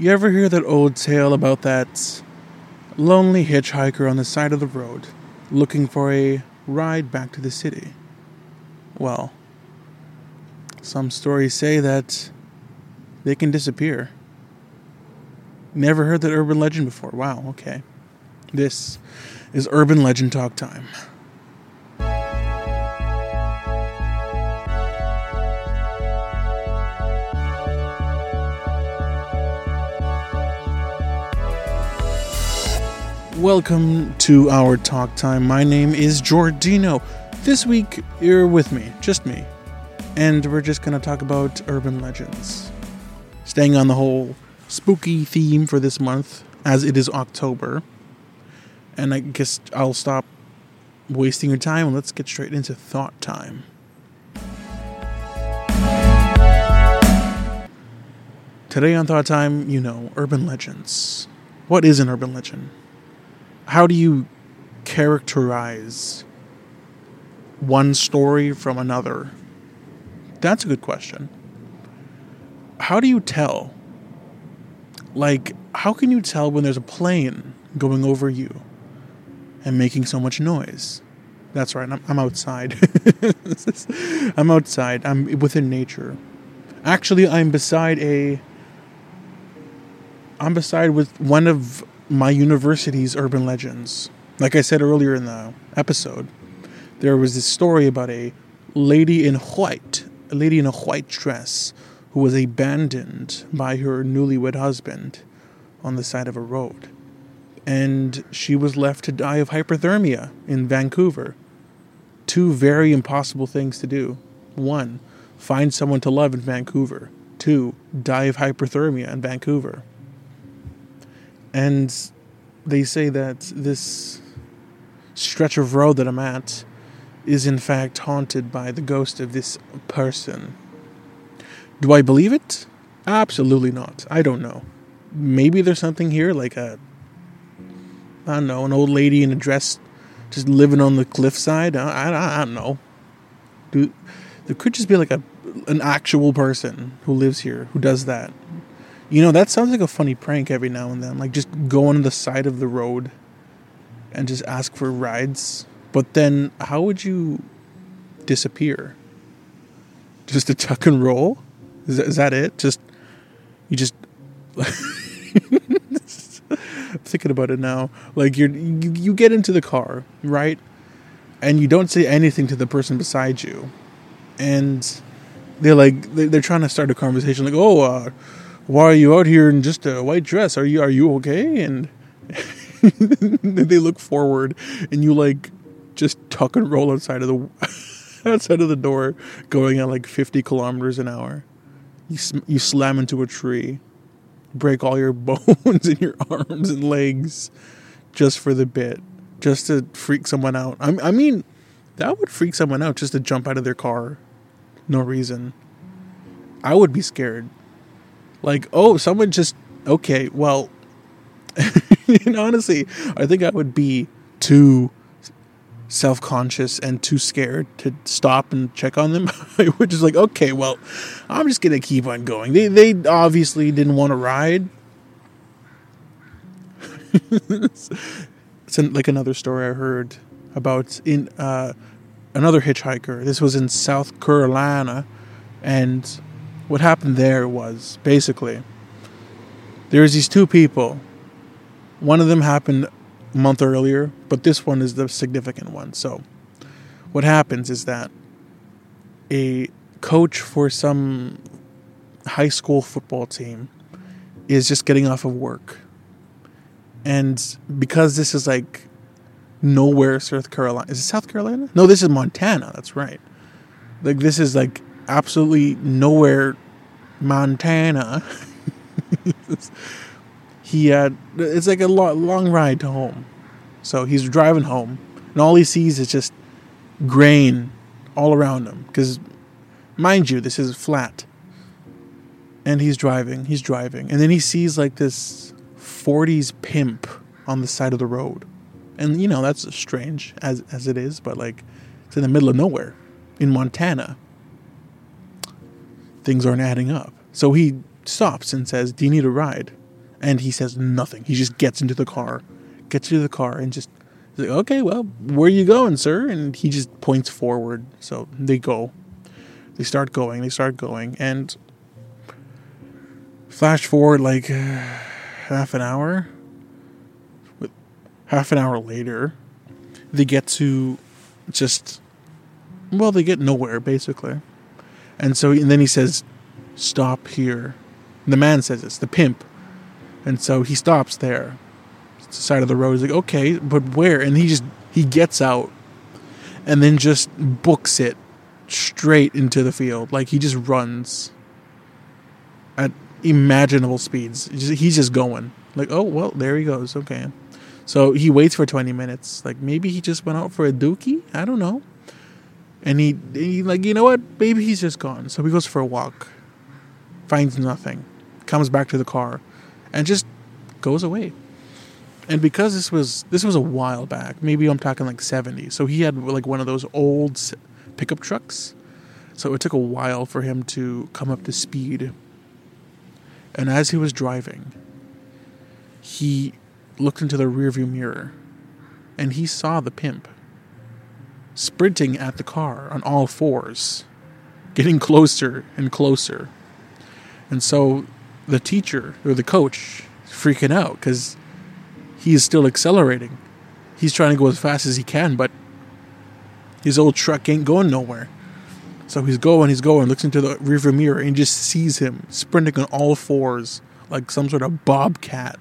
You ever hear that old tale about that lonely hitchhiker on the side of the road looking for a ride back to the city? Well, some stories say that they can disappear. Never heard that urban legend before. Wow, okay. This is Urban Legend Talk Time. Welcome to our talk time. My name is Jordino. This week, you're with me, just me. And we're just going to talk about urban legends. Staying on the whole spooky theme for this month, as it is October. And I guess I'll stop wasting your time and let's get straight into thought time. Today on Thought Time, you know, urban legends. What is an urban legend? How do you characterize one story from another? That's a good question. How do you tell? Like, how can you tell when there's a plane going over you and making so much noise? That's right, I'm, I'm outside. I'm outside, I'm within nature. Actually, I'm beside a. I'm beside with one of my university's urban legends. Like I said earlier in the episode, there was this story about a lady in white, a lady in a white dress, who was abandoned by her newlywed husband on the side of a road. And she was left to die of hypothermia in Vancouver. Two very impossible things to do. One, find someone to love in Vancouver. Two, die of hypothermia in Vancouver. And they say that this stretch of road that I'm at is in fact haunted by the ghost of this person. Do I believe it? Absolutely not. I don't know. Maybe there's something here, like a, I don't know, an old lady in a dress just living on the cliffside. I, I, I don't know. Do, there could just be like a an actual person who lives here who does that. You know, that sounds like a funny prank every now and then. Like just go on the side of the road and just ask for rides. But then how would you disappear? Just a tuck and roll? Is that, is that it? Just you just thinking about it now. Like you're you, you get into the car, right? And you don't say anything to the person beside you. And they're like they're trying to start a conversation like, "Oh, uh, why are you out here in just a white dress? Are you are you okay? And they look forward, and you like just tuck and roll outside of the outside of the door, going at like fifty kilometers an hour. You you slam into a tree, break all your bones in your arms and legs, just for the bit, just to freak someone out. I, I mean, that would freak someone out just to jump out of their car, no reason. I would be scared like, oh, someone just okay, well, and honestly, I think I would be too self conscious and too scared to stop and check on them. I would just like, okay, well, I'm just gonna keep on going. They they obviously didn't want to ride. it's like another story I heard about in uh, another hitchhiker. This was in South Carolina, and what happened there was basically there's these two people. One of them happened a month earlier, but this one is the significant one. So, what happens is that a coach for some high school football team is just getting off of work. And because this is like nowhere South Carolina. Is it South Carolina? No, this is Montana. That's right. Like this is like absolutely nowhere Montana. he it's like a lo- long ride to home. So he's driving home and all he sees is just grain all around him cuz mind you this is flat. And he's driving, he's driving and then he sees like this 40s pimp on the side of the road. And you know that's strange as as it is, but like it's in the middle of nowhere in Montana things aren't adding up. So he stops and says, Do you need a ride? And he says nothing. He just gets into the car, gets into the car, and just like, okay, well, where are you going, sir? And he just points forward. So they go. They start going. They start going, and flash forward like half an hour. Half an hour later, they get to just well, they get nowhere basically, and so and then he says, "Stop here." the man says it's the pimp, and so he stops there, it's the side of the road. He's like, "Okay, but where?" And he just he gets out, and then just books it straight into the field. Like he just runs at imaginable speeds. He's just going. Like, oh well, there he goes. Okay. So he waits for 20 minutes. Like maybe he just went out for a dookie. I don't know. And he, he like you know what? Maybe he's just gone. So he goes for a walk, finds nothing, comes back to the car, and just goes away. And because this was this was a while back, maybe I'm talking like 70. So he had like one of those old pickup trucks. So it took a while for him to come up to speed. And as he was driving, he looked into the rearview mirror and he saw the pimp sprinting at the car on all fours, getting closer and closer. And so the teacher or the coach is freaking out because he's still accelerating. He's trying to go as fast as he can, but his old truck ain't going nowhere. So he's going, he's going, looks into the rearview mirror and just sees him sprinting on all fours like some sort of bobcat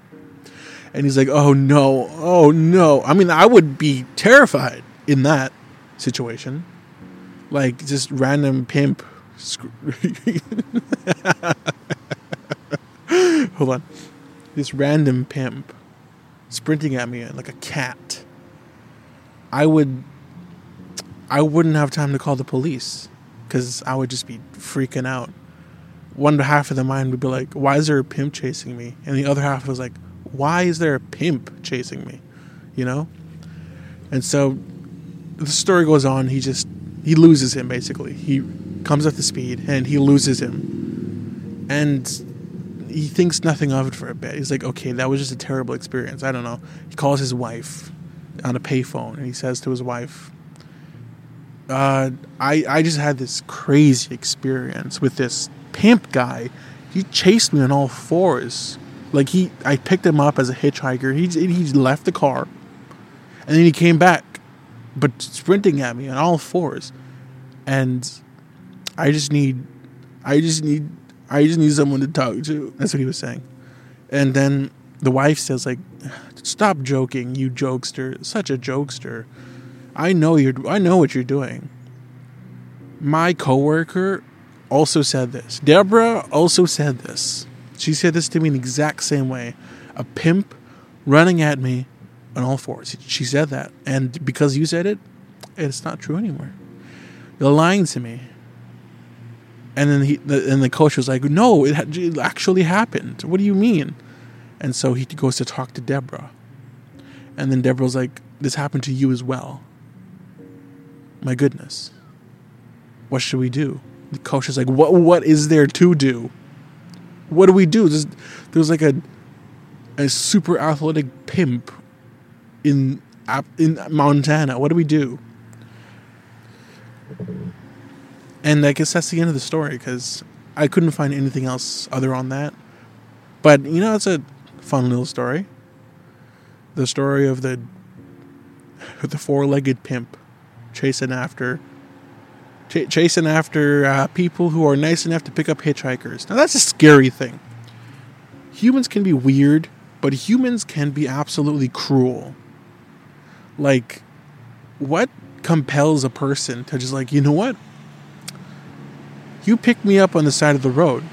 and he's like, "Oh no, oh no." I mean, I would be terrified in that situation, like just random pimp. Hold on, this random pimp sprinting at me like a cat. I would, I wouldn't have time to call the police because I would just be freaking out. One half of the mind would be like, "Why is there a pimp chasing me?" And the other half was like, why is there a pimp chasing me? You know? And so the story goes on. He just, he loses him basically. He comes up to speed and he loses him. And he thinks nothing of it for a bit. He's like, okay, that was just a terrible experience. I don't know. He calls his wife on a payphone and he says to his wife, uh, I, I just had this crazy experience with this pimp guy. He chased me on all fours like he, I picked him up as a hitchhiker. He he left the car, and then he came back, but sprinting at me on all fours, and I just need, I just need, I just need someone to talk to. That's what he was saying, and then the wife says like, "Stop joking, you jokester! Such a jokester! I know you're, I know what you're doing." My coworker also said this. Deborah also said this. She said this to me in the exact same way. A pimp running at me on all fours. She said that. And because you said it, it's not true anymore. You're lying to me. And then he, the, and the coach was like, "No, it, it actually happened. What do you mean?" And so he goes to talk to Deborah, and then Deborah's like, "This happened to you as well." My goodness, what should we do? The coach is like, "What? What is there to do?" what do we do? There's, there's like a a super athletic pimp in in Montana. What do we do? And I guess that's the end of the story because I couldn't find anything else other on that. But you know, it's a fun little story. The story of the the four-legged pimp chasing after ch- chasing after uh, people who are nice enough to pick up hitchhikers. Now, that's a scary thing. Humans can be weird, but humans can be absolutely cruel. Like, what compels a person to just, like, you know what? You picked me up on the side of the road,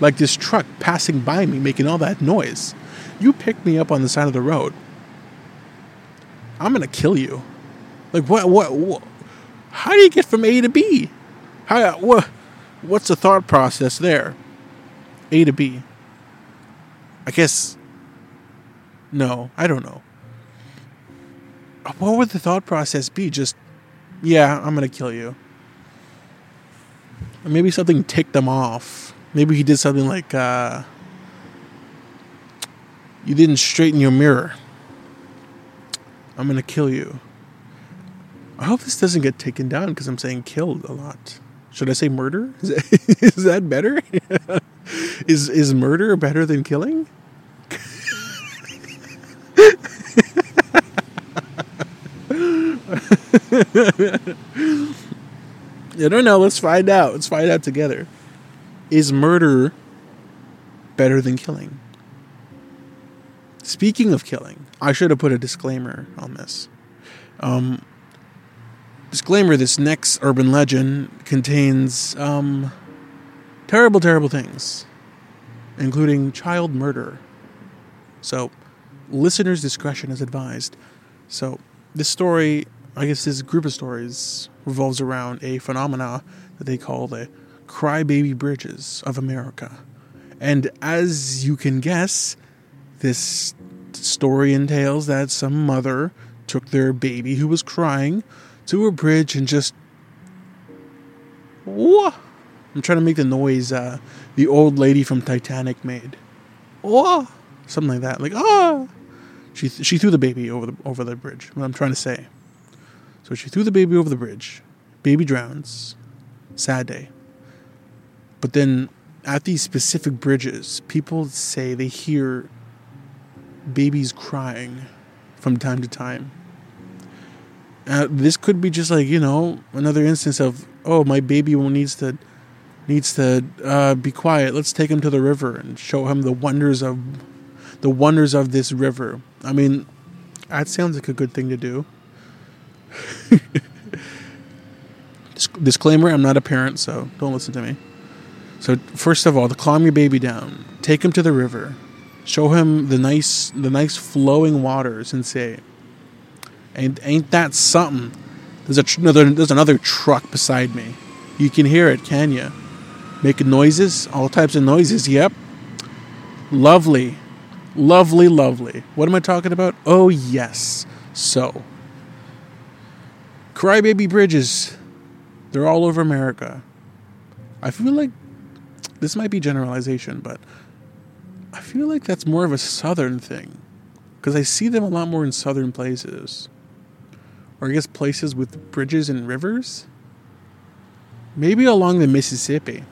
like this truck passing by me making all that noise. You picked me up on the side of the road. I'm gonna kill you. Like what? What? what how do you get from A to B? How what what's the thought process there? A to B. I guess no, I don't know. What would the thought process be? Just yeah, I'm gonna kill you. Or maybe something ticked them off. Maybe he did something like uh You didn't straighten your mirror. I'm gonna kill you. I hope this doesn't get taken down because I'm saying killed a lot. Should I say murder? Is that, is that better? is is murder better than killing? I don't know. Let's find out. Let's find out together. Is murder better than killing? Speaking of killing, I should have put a disclaimer on this. Um, disclaimer this next urban legend contains um, terrible, terrible things, including child murder. So, listeners' discretion is advised. So, this story, I guess this group of stories, revolves around a phenomena that they call the crybaby bridges of America. And as you can guess, this story entails that some mother took their baby who was crying to a bridge and just. Whoa! I'm trying to make the noise uh, the old lady from Titanic made. Whoa! Something like that. Like, ah! She, she threw the baby over the, over the bridge. What I'm trying to say. So she threw the baby over the bridge. Baby drowns. Sad day. But then at these specific bridges, people say they hear babies crying from time to time. Uh, this could be just like you know another instance of oh my baby needs to needs to uh, be quiet. Let's take him to the river and show him the wonders of the wonders of this river. I mean, that sounds like a good thing to do. Disclaimer: I'm not a parent, so don't listen to me. So first of all, to calm your baby down, take him to the river, show him the nice the nice flowing waters, and say, "Ain't ain't that something?" There's tr- another there's another truck beside me. You can hear it, can you? Making noises, all types of noises. Yep. Lovely, lovely, lovely. What am I talking about? Oh yes. So, crybaby bridges. They're all over America. I feel like this might be generalization, but I feel like that's more of a southern thing because I see them a lot more in southern places. Or I guess places with bridges and rivers. Maybe along the Mississippi.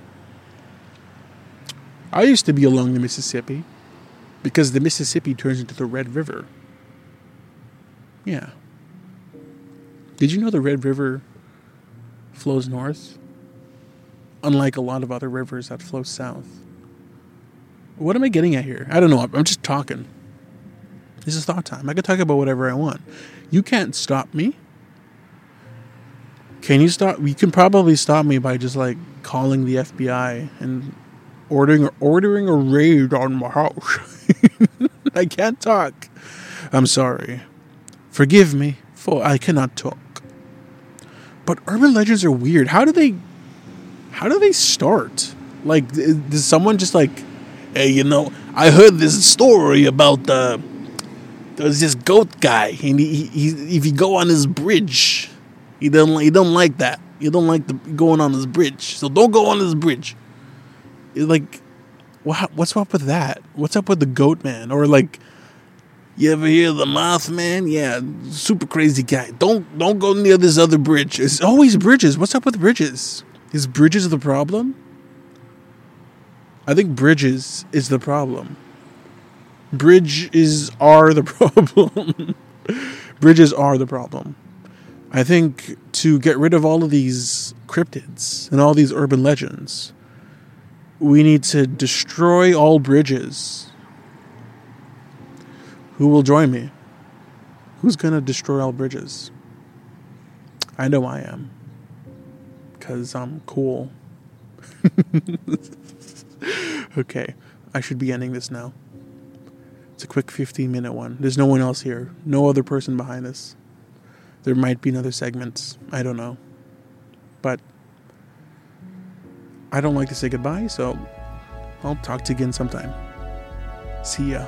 I used to be along the Mississippi because the Mississippi turns into the Red River. Yeah. Did you know the Red River flows north? Unlike a lot of other rivers that flow south. What am I getting at here? I don't know. I'm just talking. This is thought time. I can talk about whatever I want. You can't stop me. Can you stop? You can probably stop me by just like calling the FBI and ordering ordering a raid on my house. I can't talk. I'm sorry. Forgive me, for I cannot talk. But urban legends are weird. How do they how do they start? Like does someone just like hey, you know, I heard this story about uh there's this goat guy and he, he if you go on his bridge, he don't he don't like that. You don't like the going on his bridge. So don't go on his bridge. It's like what, what's up with that? What's up with the goat man? Or like, you ever hear the Mothman? Yeah, super crazy guy. Don't don't go near this other bridge. It's always bridges. What's up with bridges? Is bridges the problem? I think bridges is the problem. Bridges are the problem. bridges are the problem. I think to get rid of all of these cryptids and all these urban legends, we need to destroy all bridges. Who will join me? Who's going to destroy all bridges? I know I am. Because I'm cool. okay, I should be ending this now. It's a quick 15 minute one. There's no one else here, no other person behind this. There might be another segment. I don't know. But I don't like to say goodbye, so I'll talk to you again sometime. See ya.